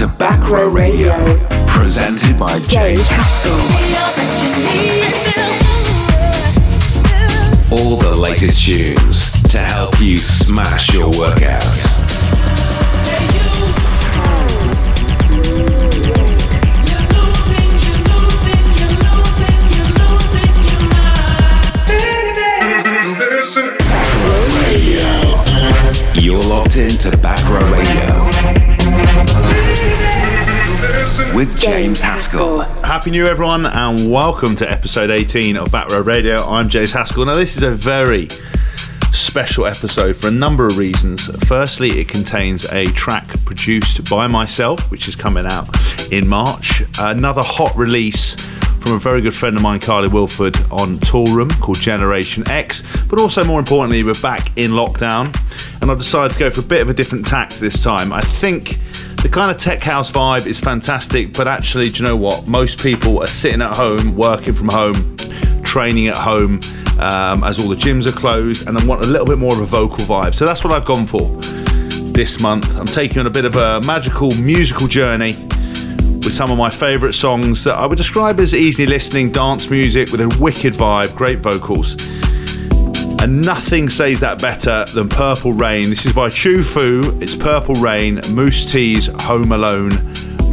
to Back Row Radio, presented by James Haskell. All the latest tunes to help you smash your workouts. You're locked into Back Row Radio with James Haskell. Happy New Year, everyone, and welcome to episode 18 of Back Row Radio. I'm James Haskell. Now, this is a very special episode for a number of reasons. Firstly, it contains a track produced by myself, which is coming out in March. Another hot release from a very good friend of mine, Carly Wilford, on Toolroom called Generation X. But also, more importantly, we're back in lockdown, and I've decided to go for a bit of a different tact this time. I think the kind of tech house vibe is fantastic, but actually, do you know what? Most people are sitting at home, working from home, training at home, um, as all the gyms are closed, and I want a little bit more of a vocal vibe. So that's what I've gone for this month. I'm taking on a bit of a magical musical journey with some of my favourite songs that I would describe as easy listening dance music with a wicked vibe, great vocals. And nothing says that better than Purple Rain. This is by Chu Fu. It's Purple Rain, Moose T's Home Alone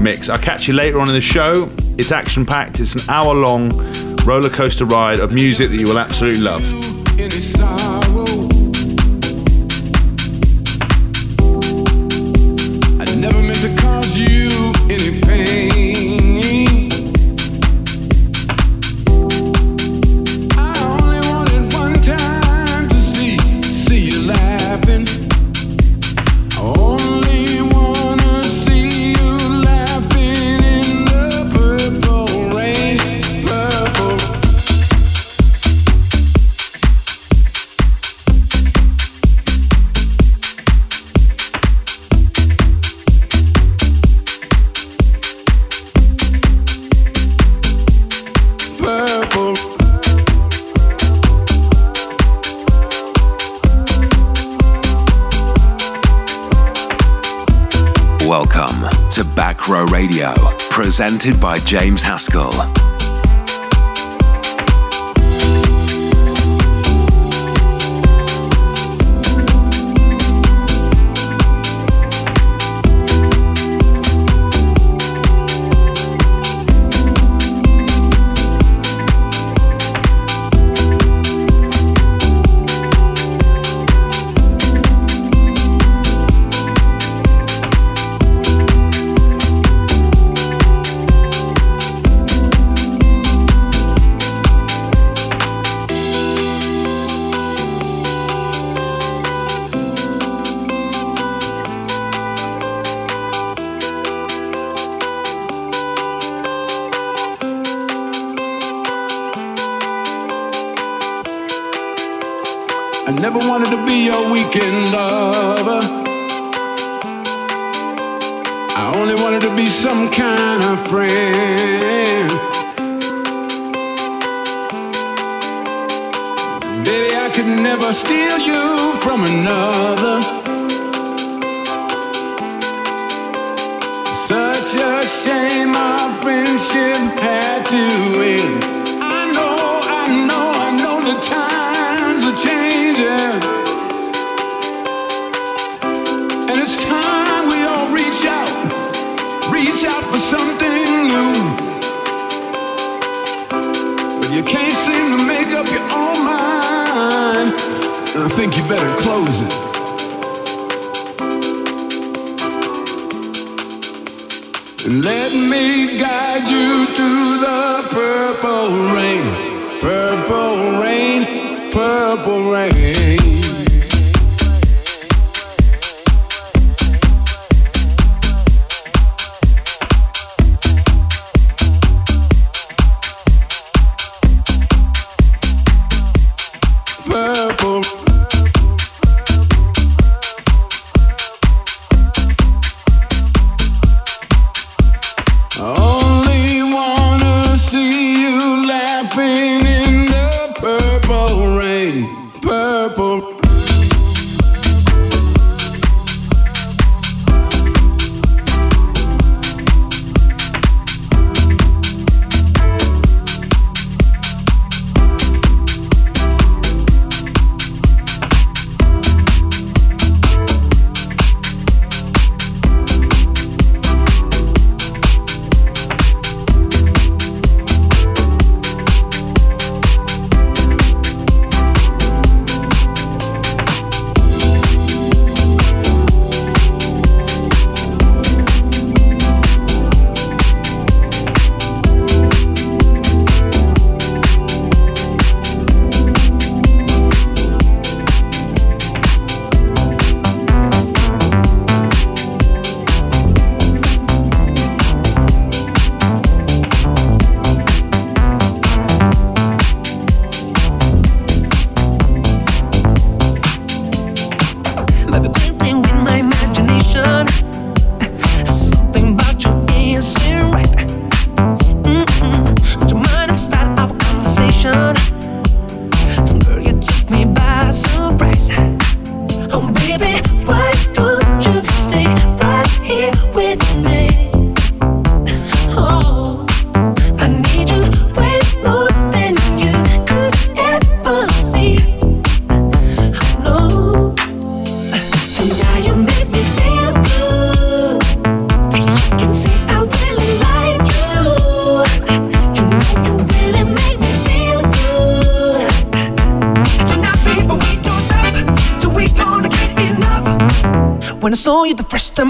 mix. I'll catch you later on in the show. It's action packed, it's an hour long roller coaster ride of music that you will absolutely love. Presented by James Haskell. Such a shame our friendship had to end. I know, I know, I know the times are changing. And it's time we all reach out, reach out for something new. But you can't seem to make up your own mind. And I think you better close it. Let me guide you through the purple rain, purple rain, purple rain. Saw you the first time,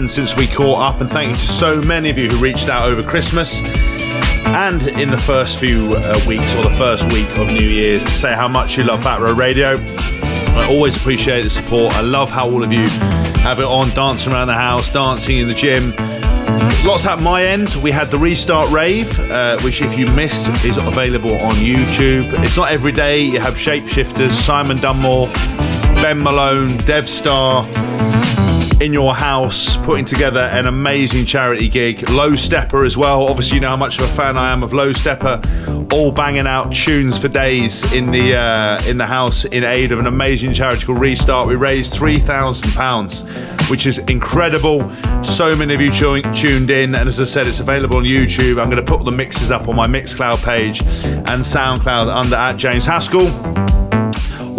happened since we caught up, and thank you to so many of you who reached out over Christmas and in the first few uh, weeks or the first week of New Year's to say how much you love Back Row Radio. I always appreciate the support. I love how all of you have it on, dancing around the house, dancing in the gym. Lots at my end. We had the restart rave, uh, which if you missed is available on YouTube. It's not every day. You have Shapeshifters, Simon Dunmore, Ben Malone, Dev Star in your house putting together an amazing charity gig. Low Steppa as well. Obviously, you know how much of a fan I am of Low Steppa. All banging out tunes for days in the uh, in the house in aid of an amazing charity called Restart. We raised three thousand pounds, which is incredible. So many of you tu- tuned in, and as I said, it's available on YouTube. I'm going to put the mixes up on my Mixcloud page and SoundCloud under at James Haskell.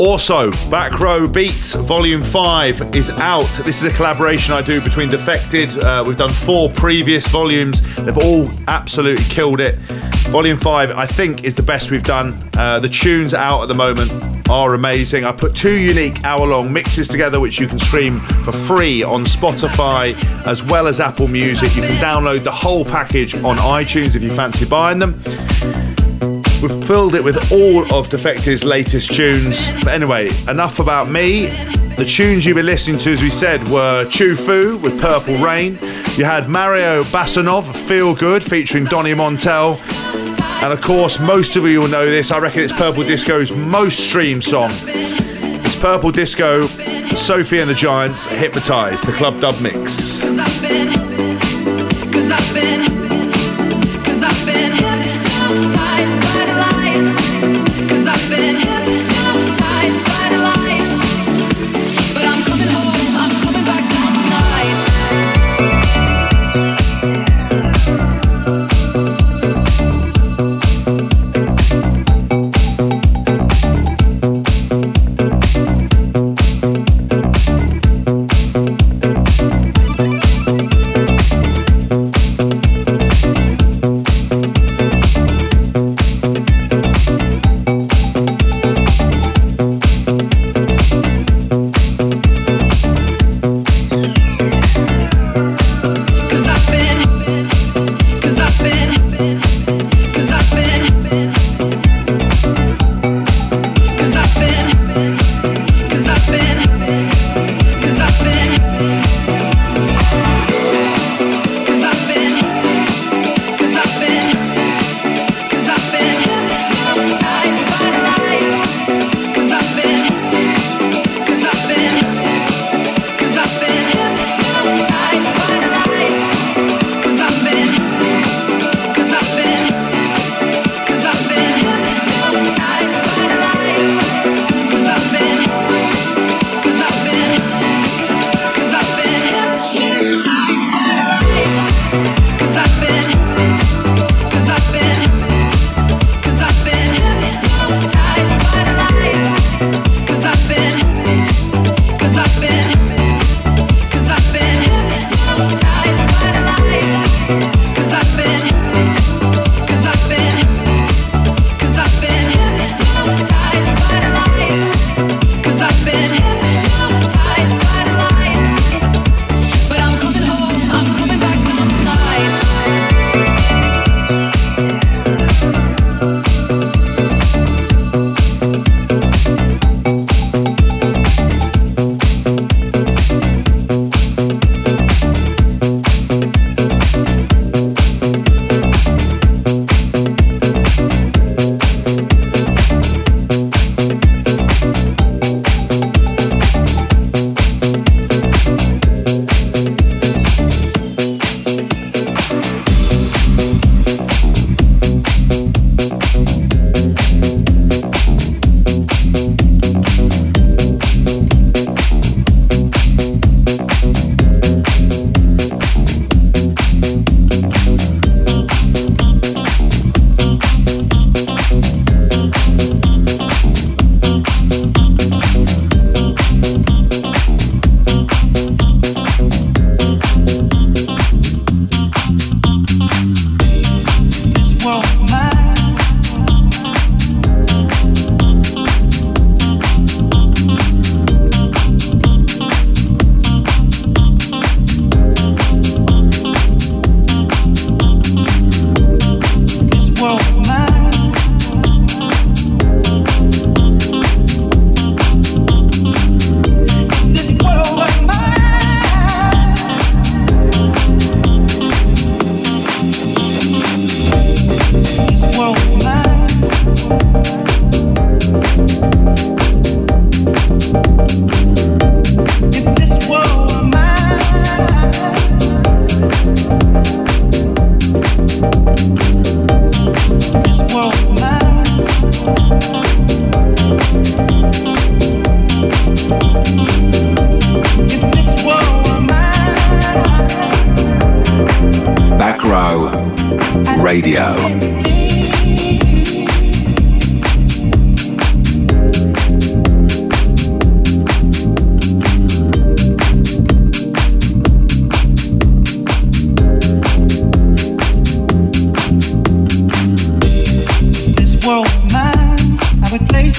Also, Back Row Beats Volume 5 is out. This is a collaboration I do between Defected. Uh, we've done four previous volumes, they've all absolutely killed it. Volume 5, I think, is the best we've done. Uh, the tunes out at the moment are amazing. I put two unique hour long mixes together, which you can stream for free on Spotify as well as Apple Music. You can download the whole package on iTunes if you fancy buying them. We've filled it with all of Defected's latest tunes. But anyway, enough about me. The tunes you've been listening to, as we said, were Chu Fu with Purple Rain. You had Mario Basanov, Feel Good, featuring Donny Montell. And of course, most of you will know this. I reckon it's Purple Disco's most streamed song. It's Purple Disco, Sophie and the Giants, Hypnotized, the club dub mix.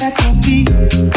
Would place at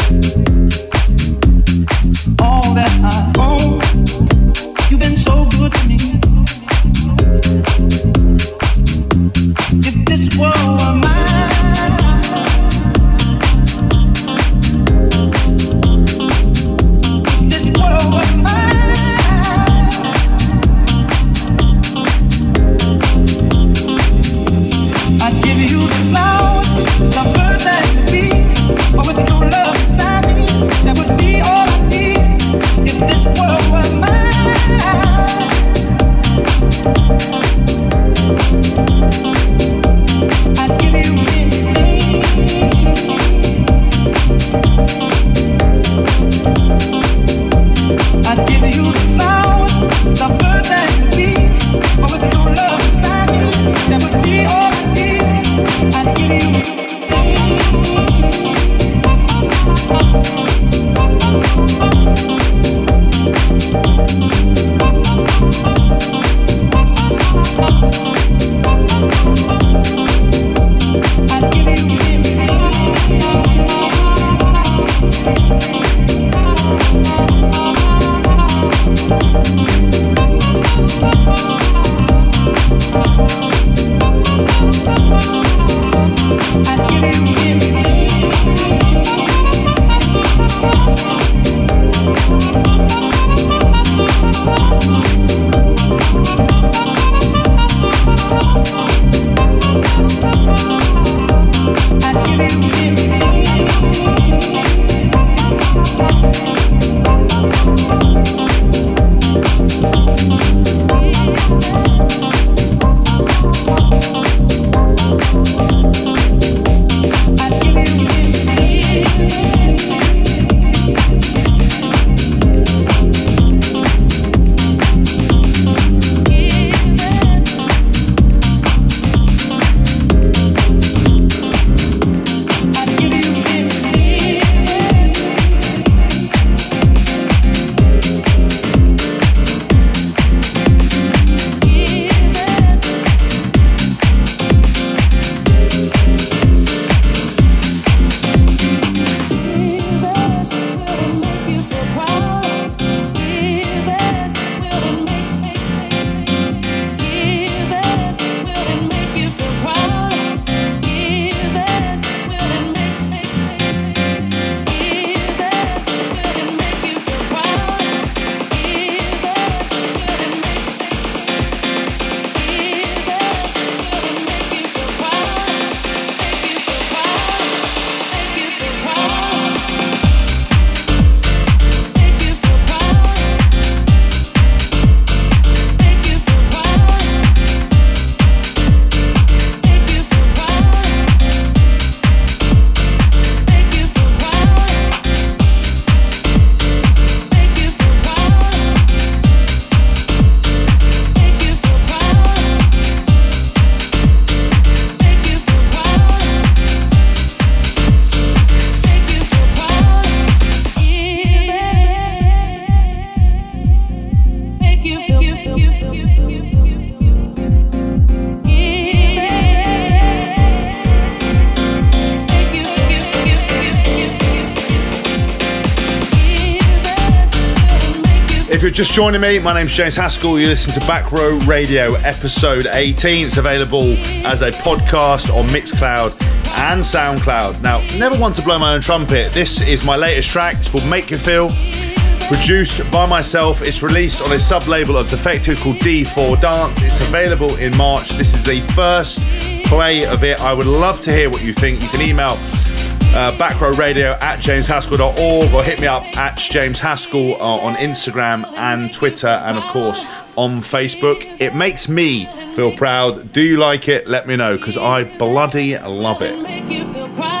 If you're just joining me, my name's James Haskell. You listen to Back Row Radio, episode 18. It's available as a podcast on Mixcloud and SoundCloud. Now, never want to blow my own trumpet. This is my latest track. It's called Make You Feel. Produced by myself, it's released on a sub label of Defected called D4 Dance. It's available in March. This is the first play of it. I would love to hear what you think. You can email uh, backrowradio at jameshaskell.org or hit me up at James Haskell uh, on Instagram and Twitter and, of course, on Facebook. It makes me feel proud. Do you like it? Let me know because I bloody love it.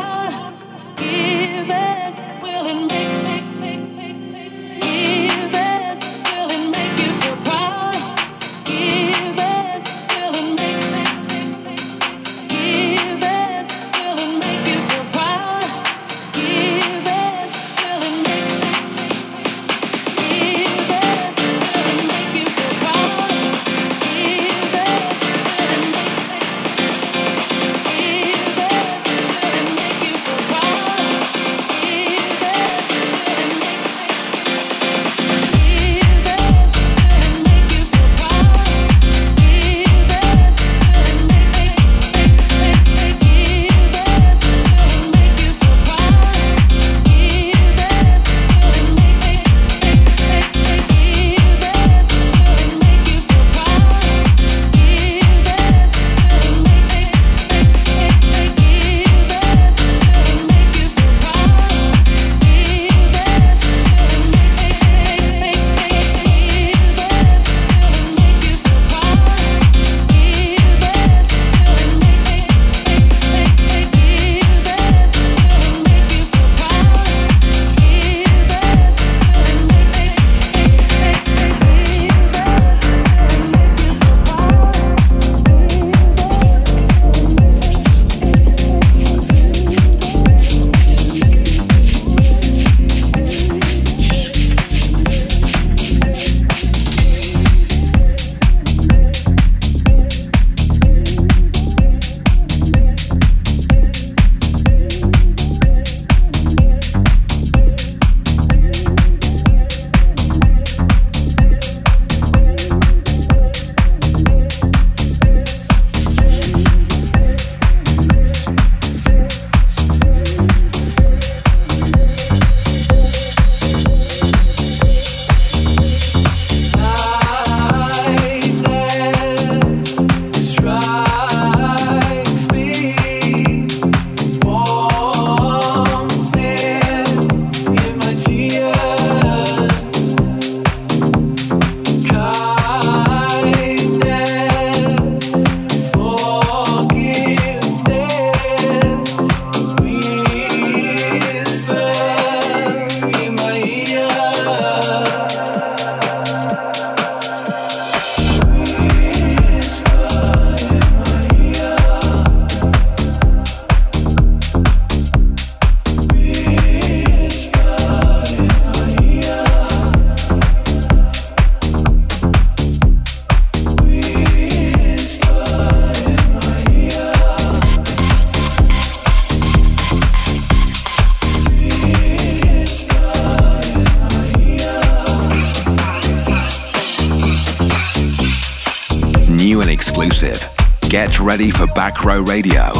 Exclusive. Get ready for Back Row Radio.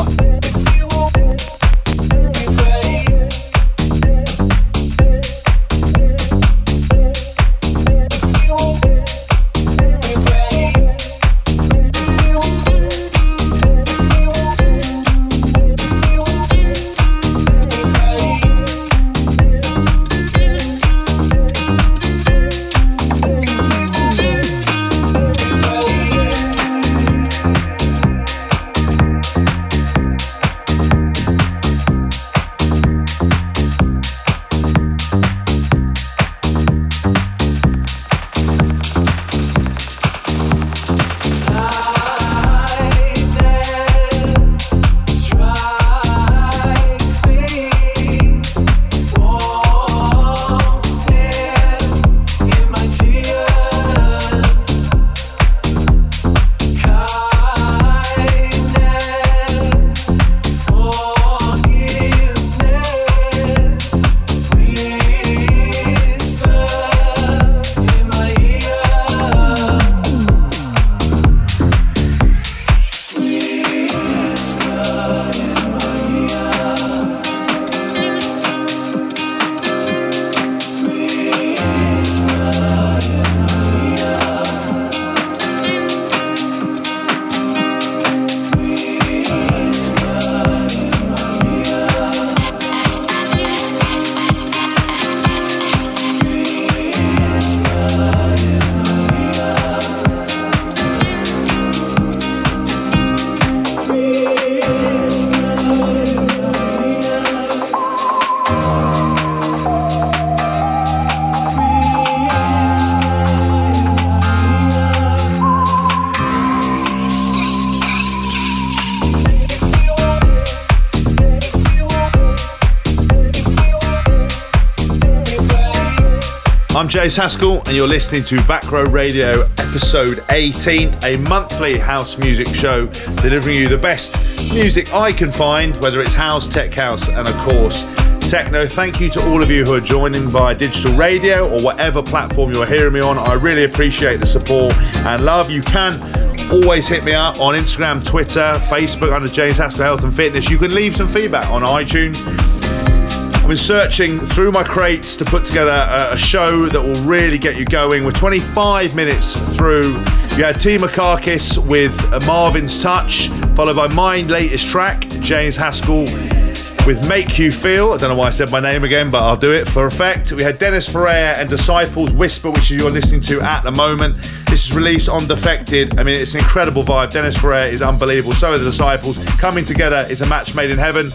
James Haskell, and you're listening to Back Row Radio episode 18, a monthly house music show delivering you the best music I can find, whether it's house, tech house, and of course, techno. Thank you to all of you who are joining via digital radio or whatever platform you're hearing me on. I really appreciate the support and love. You can always hit me up on Instagram, Twitter, Facebook under James Haskell Health and Fitness. You can leave some feedback on iTunes. I've been searching through my crates to put together a, a show that will really get you going. We're 25 minutes through. You had T. Markakis with Marvin's Touch, followed by my latest track, James Haskell with Make You Feel. I don't know why I said my name again, but I'll do it for effect. We had Dennis Ferrer and Disciples Whisper, which you're listening to at the moment. This is released on Defected. I mean, it's an incredible vibe. Dennis Ferrer is unbelievable. So are the Disciples. Coming together is a match made in heaven.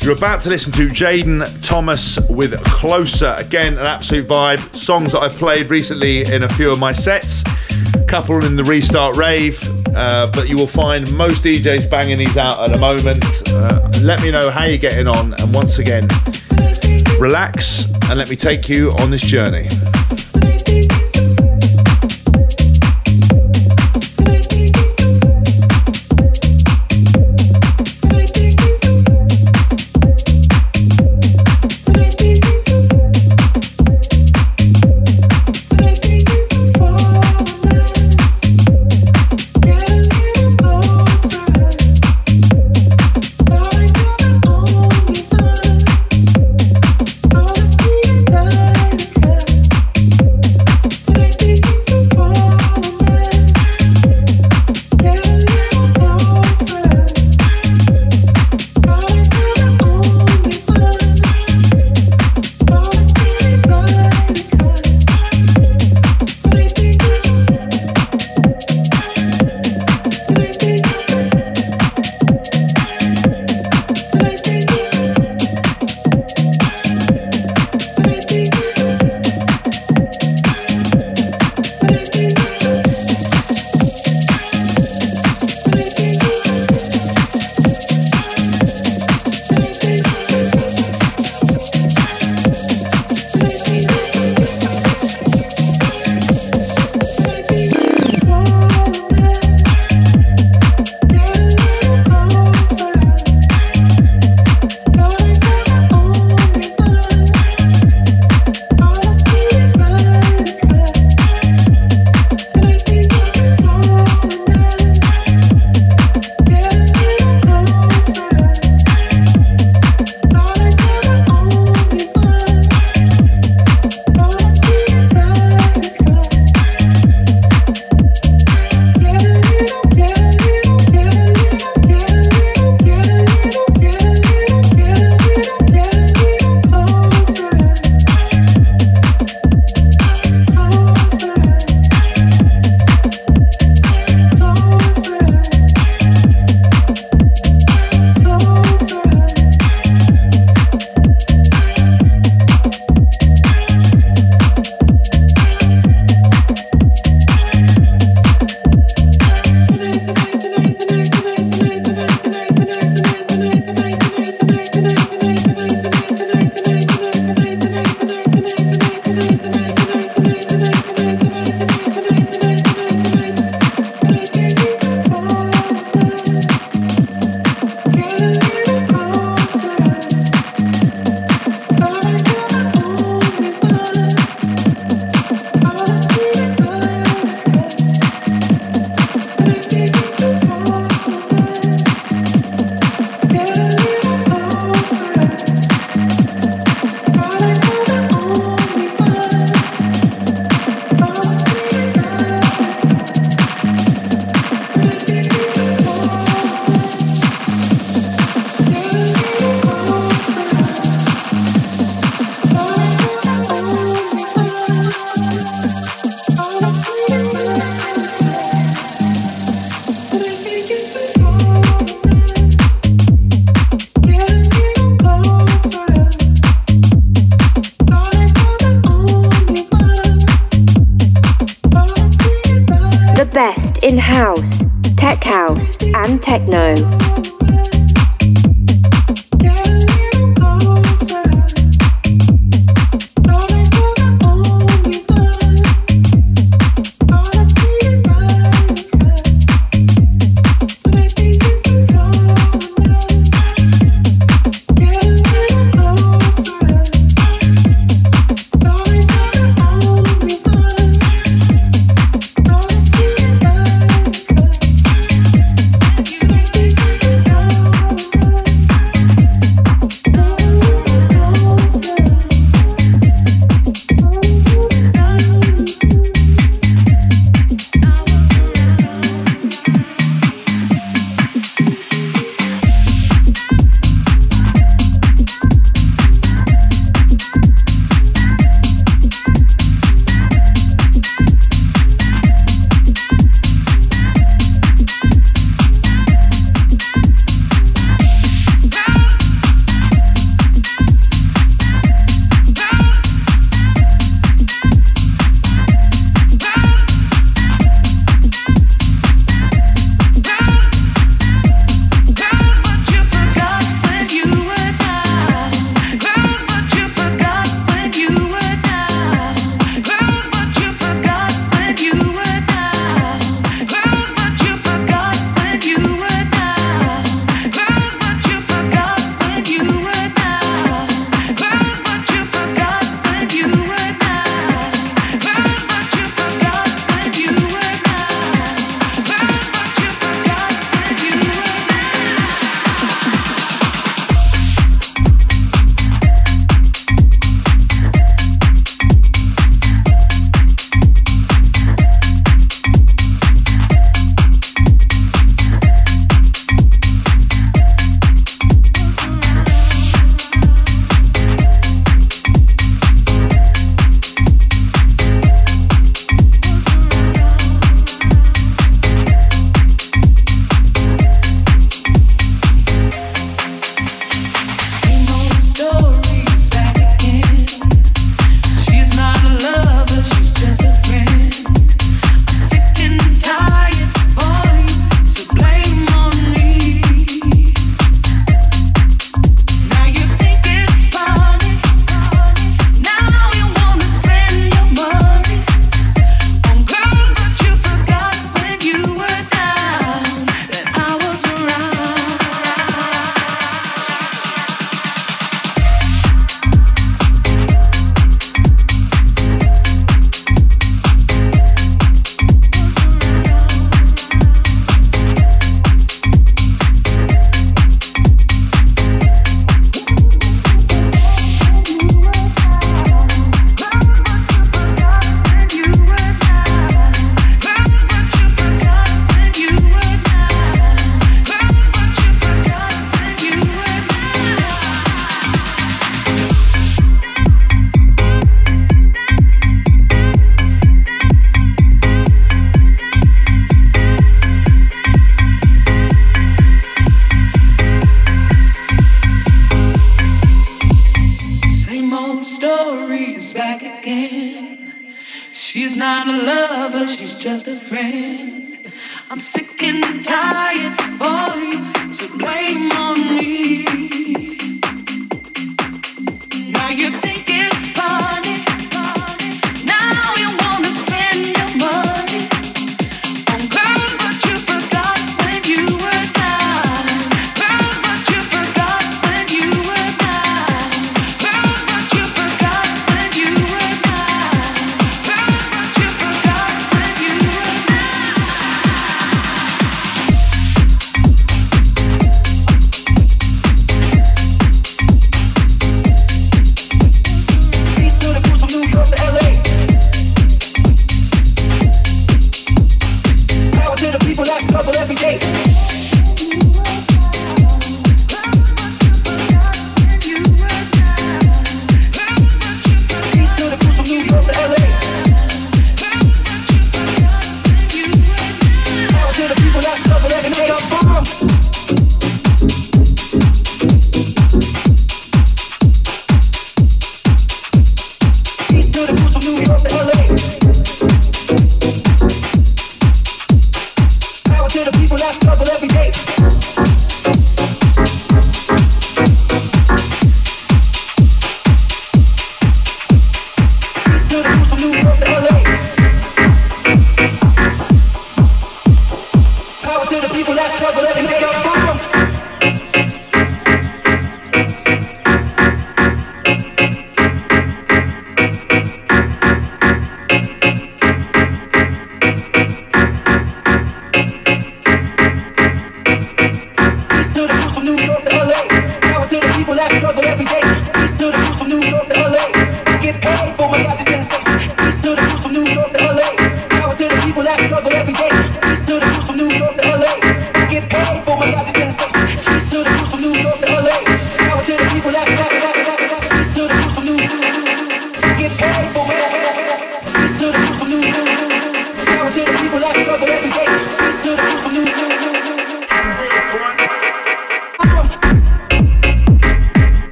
You're about to listen to Jaden Thomas with Closer. Again, an absolute vibe. Songs that I've played recently in a few of my sets. Couple in the Restart Rave. Uh, but you will find most DJs banging these out at the moment. Uh, let me know how you're getting on. And once again, relax and let me take you on this journey.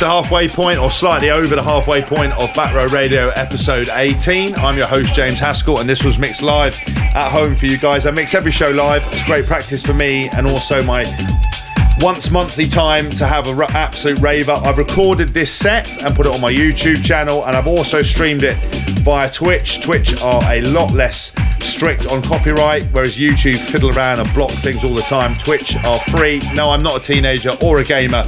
The halfway point, or slightly over the halfway point, of Back Row Radio episode 18. I'm your host, James Haskell, and this was mixed live at home for you guys. I mix every show live. It's great practice for me and also my once monthly time to have an absolute raver. I've recorded this set and put it on my YouTube channel, and I've also streamed it via Twitch. Twitch are a lot less strict on copyright, whereas YouTube fiddle around and block things all the time. Twitch are free. No, I'm not a teenager or a gamer,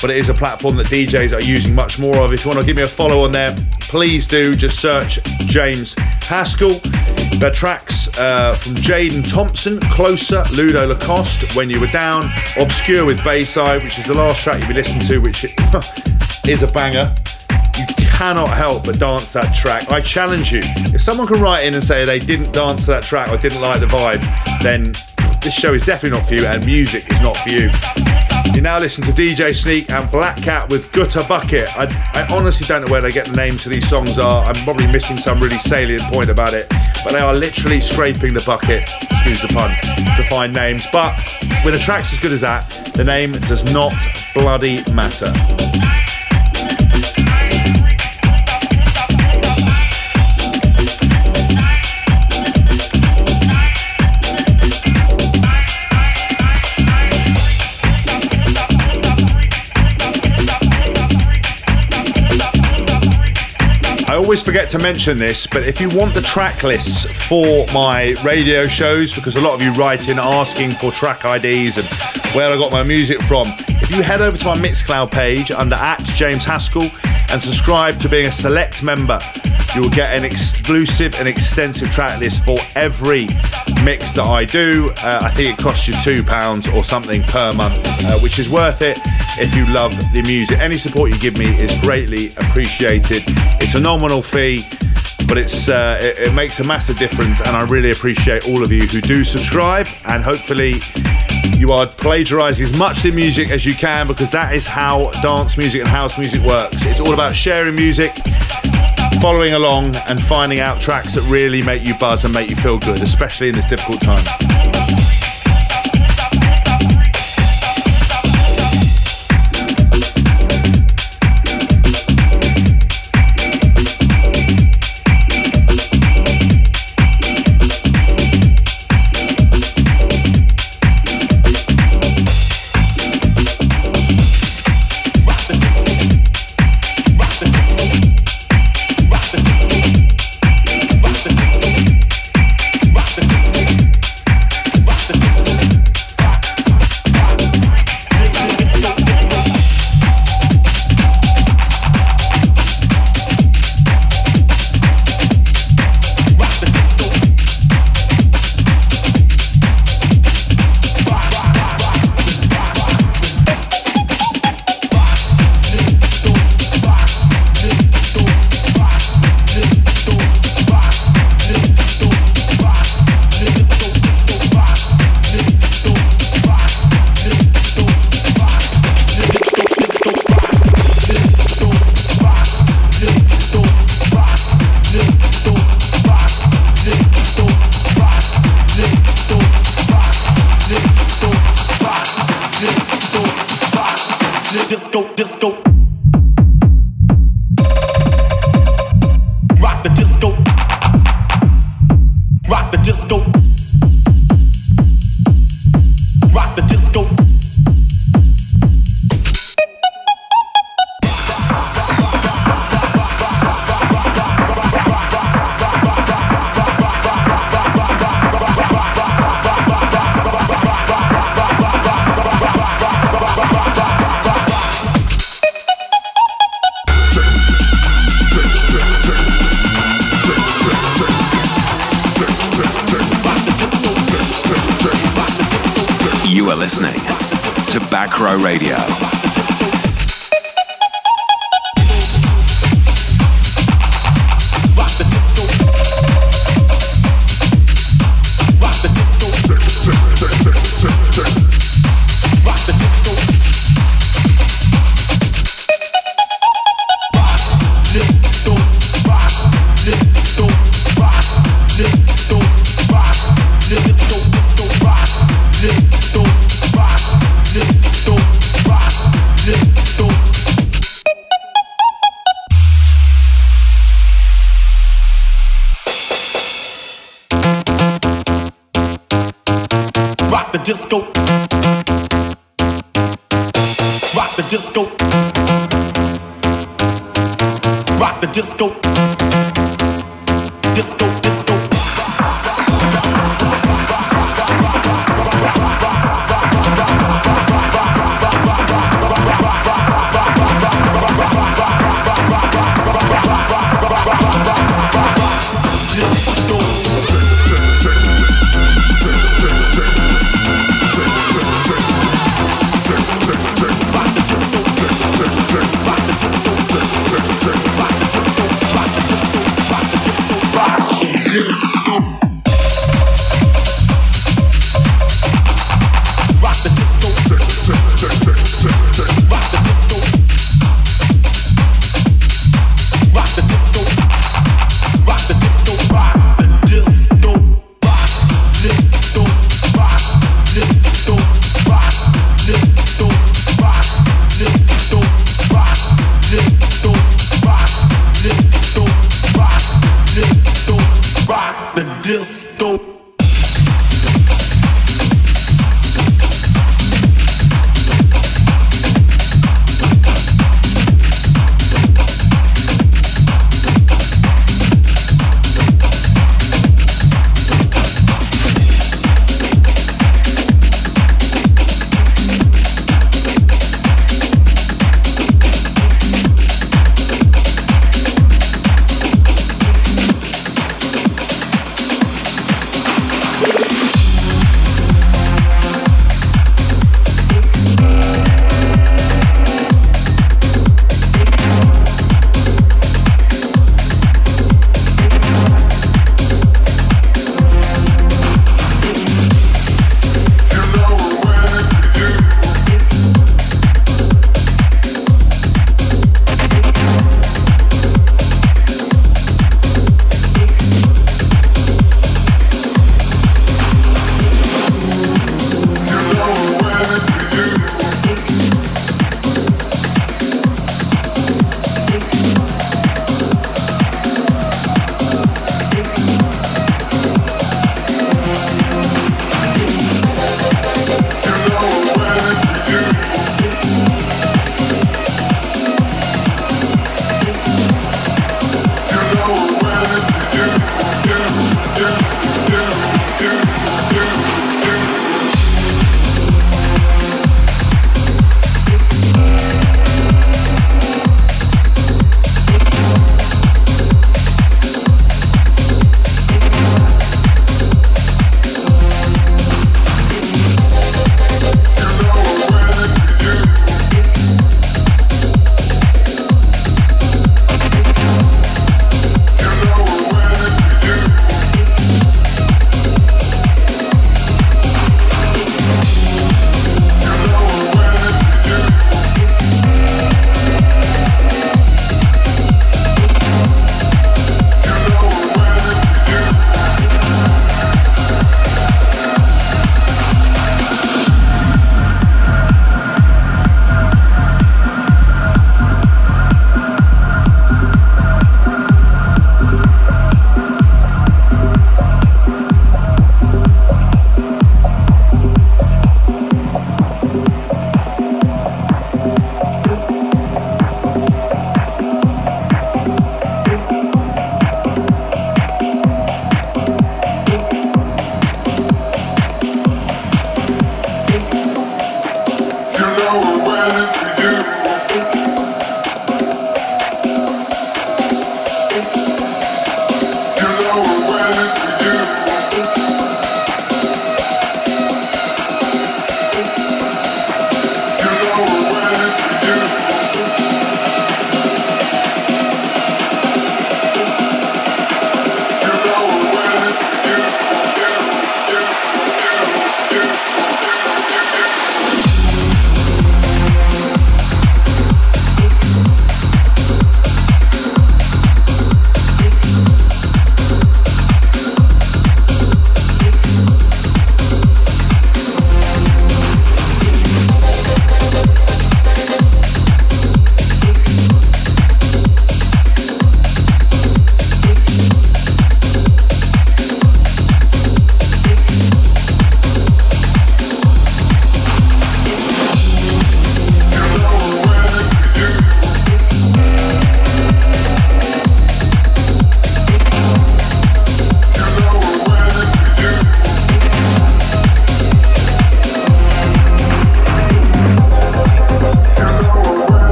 but it is a platform that DJs are using much more of. If you want to give me a follow on there, please do. Just search James Haskell. The tracks uh, from Jaden Thompson, Closer, Ludo Lacoste, When You Were Down, Obskür with Bayside, which is the last track you'll be listening to, which is a banger. You cannot help but dance that track. I challenge you. If someone can write in and say they didn't dance to that track or didn't like the vibe, then this show is definitely not for you and music is not for you. You now listen to DJ Sneak and Black Cat with Gutter Bucket. I, I honestly don't know where they get the names of these songs are. I'm probably missing some really salient point about it, but they are literally scraping the bucket, excuse the pun, to find names. But with a tracks as good as that, the name does not bloody matter. I always forget to mention this, but if you want the track lists for my radio shows, because a lot of you write in asking for track IDs and where I got my music from, if you head over to my Mixcloud page under at James Haskell and subscribe to being a select member, you will get an exclusive and extensive track list for every mix that I do. Uh, I think it costs you £2 or something per month, uh, which is worth it if you love the music. Any support you give me is greatly appreciated. It's a nominal fee, but it's uh, it, it makes a massive difference, and I really appreciate all of you who do subscribe. And hopefully, you are plagiarizing as much the music as you can because that is how dance music and house music works. It's all about sharing music, following along, and finding out tracks that really make you buzz and make you feel good, especially in this difficult time. Listening to Back Row Radio. disco.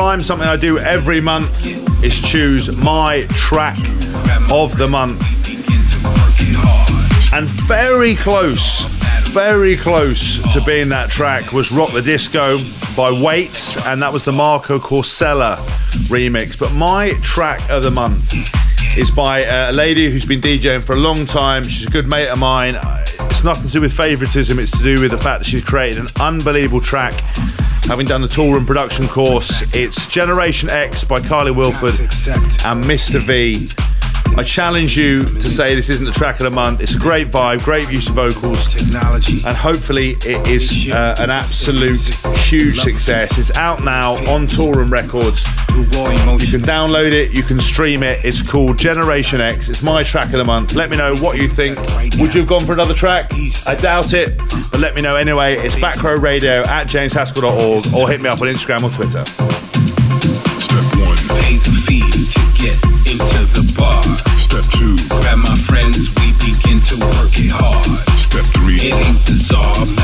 Time. Something I do every month is choose my track of the month. And very close, very close to being that track was Rock the Disco by Waits, and that was the Marco Corsella remix. But my track of the month is by uh, a lady who's been DJing for a long time. She's a good mate of mine. It's nothing to do with favoritism, it's to do with the fact that she's created an unbelievable track. Having done the tour and production course, it's Generation X by Carly Wilford and Mr. V. I challenge you to say this isn't the track of the month. It's a great vibe, great use of vocals, and hopefully it is uh, an absolute huge success. It's out now on Toolroom Records. You can download it, you can stream it. It's called Generation X. It's my track of the month. Let me know what you think. Would you have gone for another track? I doubt it, but let me know anyway. It's Backrow Radio at jameshaskell.org or hit me up on Instagram or Twitter. Step one, pay the fee to get into the bar. Step two, grab my friends, we begin to work it hard. Step three, it ain't bizarre.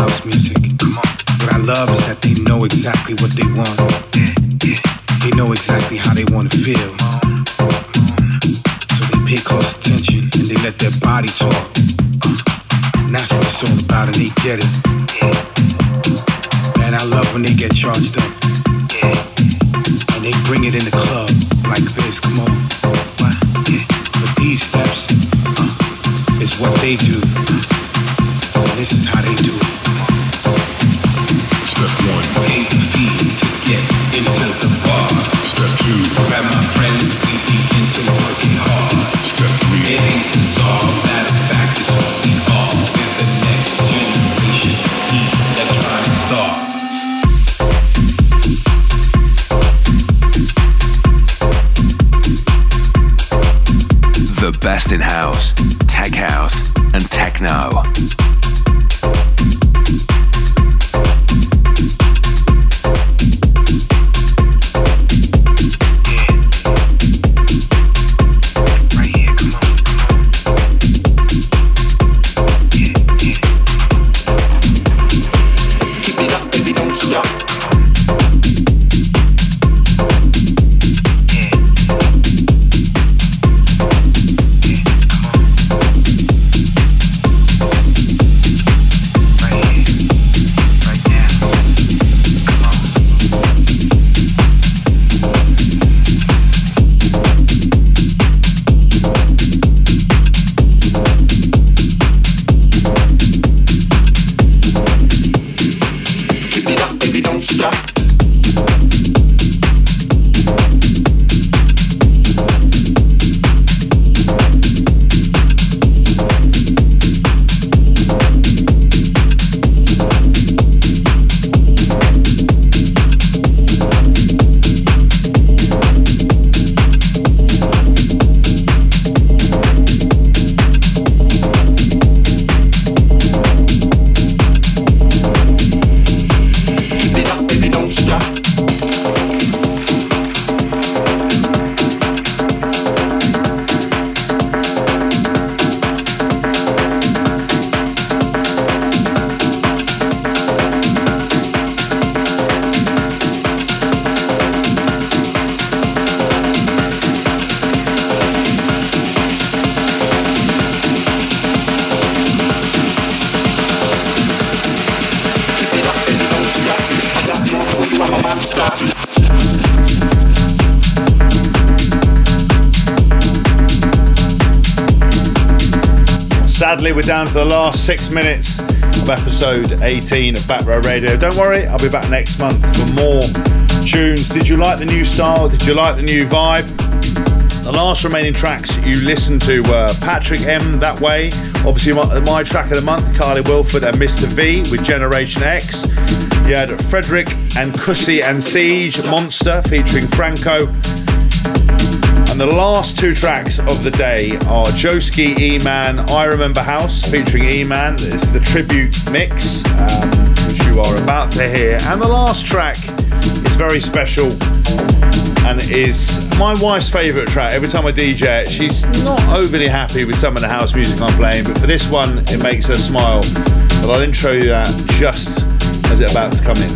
House music. What I love is that they know exactly what they want. They know exactly how they want to feel. So they pay close attention and they let their body talk. And that's what it's all about, and they get it. Man, I love when they get charged up. And they bring it in the club like this. Come on. But these steps is what they do. And this is how they do it. House, tech house, and techno. Down to the last six minutes of episode 18 of Back Row Radio. Don't worry, I'll be back next month for more tunes. Did you like the new style? Did you like the new vibe? The last remaining tracks you listened to were Patrick M. That Way, obviously my, my track of the month, Carly Wilford and Mr. V with Generation X. You had Frederick and Cussy and Siege, Monster featuring Franco. The last two tracks of the day are Joeski E-Man, I Remember House, featuring E-Man. It's the tribute mix, um, which you are about to hear. And the last track is very special and is my wife's favourite track. Every time I DJ it, she's not overly happy with some of the house music I'm playing, but for this one, it makes her smile. But I'll intro you that just as it's about to come in.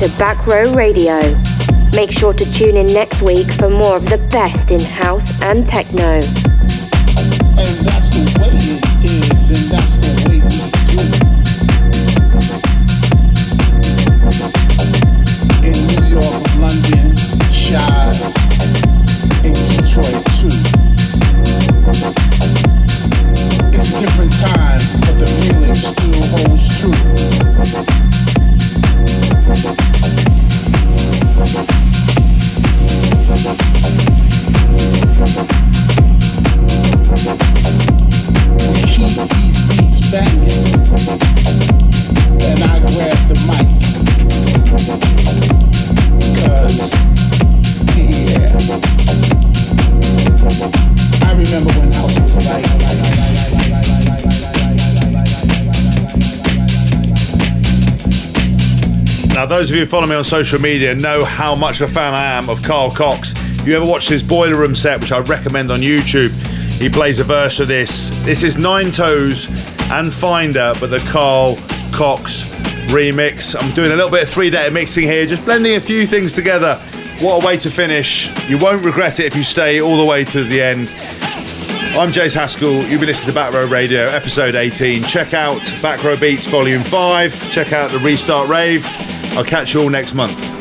To Back Row Radio. Make sure to tune in next week for more of the best in house and techno. Those of you who follow me on social media know how much of a fan I am of Carl Cox. You ever watch his Boiler Room set, which I recommend on YouTube, he plays a verse of this. This is Nine Toes and Finder, but the Carl Cox remix. I'm doing a little bit of three deck mixing here, just blending a few things together. What a way to finish. You won't regret it if you stay all the way to the end. I'm James Haskell. You've been listening to Back Row Radio, episode 18. Check out Back Row Beats Volume 5. Check out the Restart Rave. I'll catch you all next month.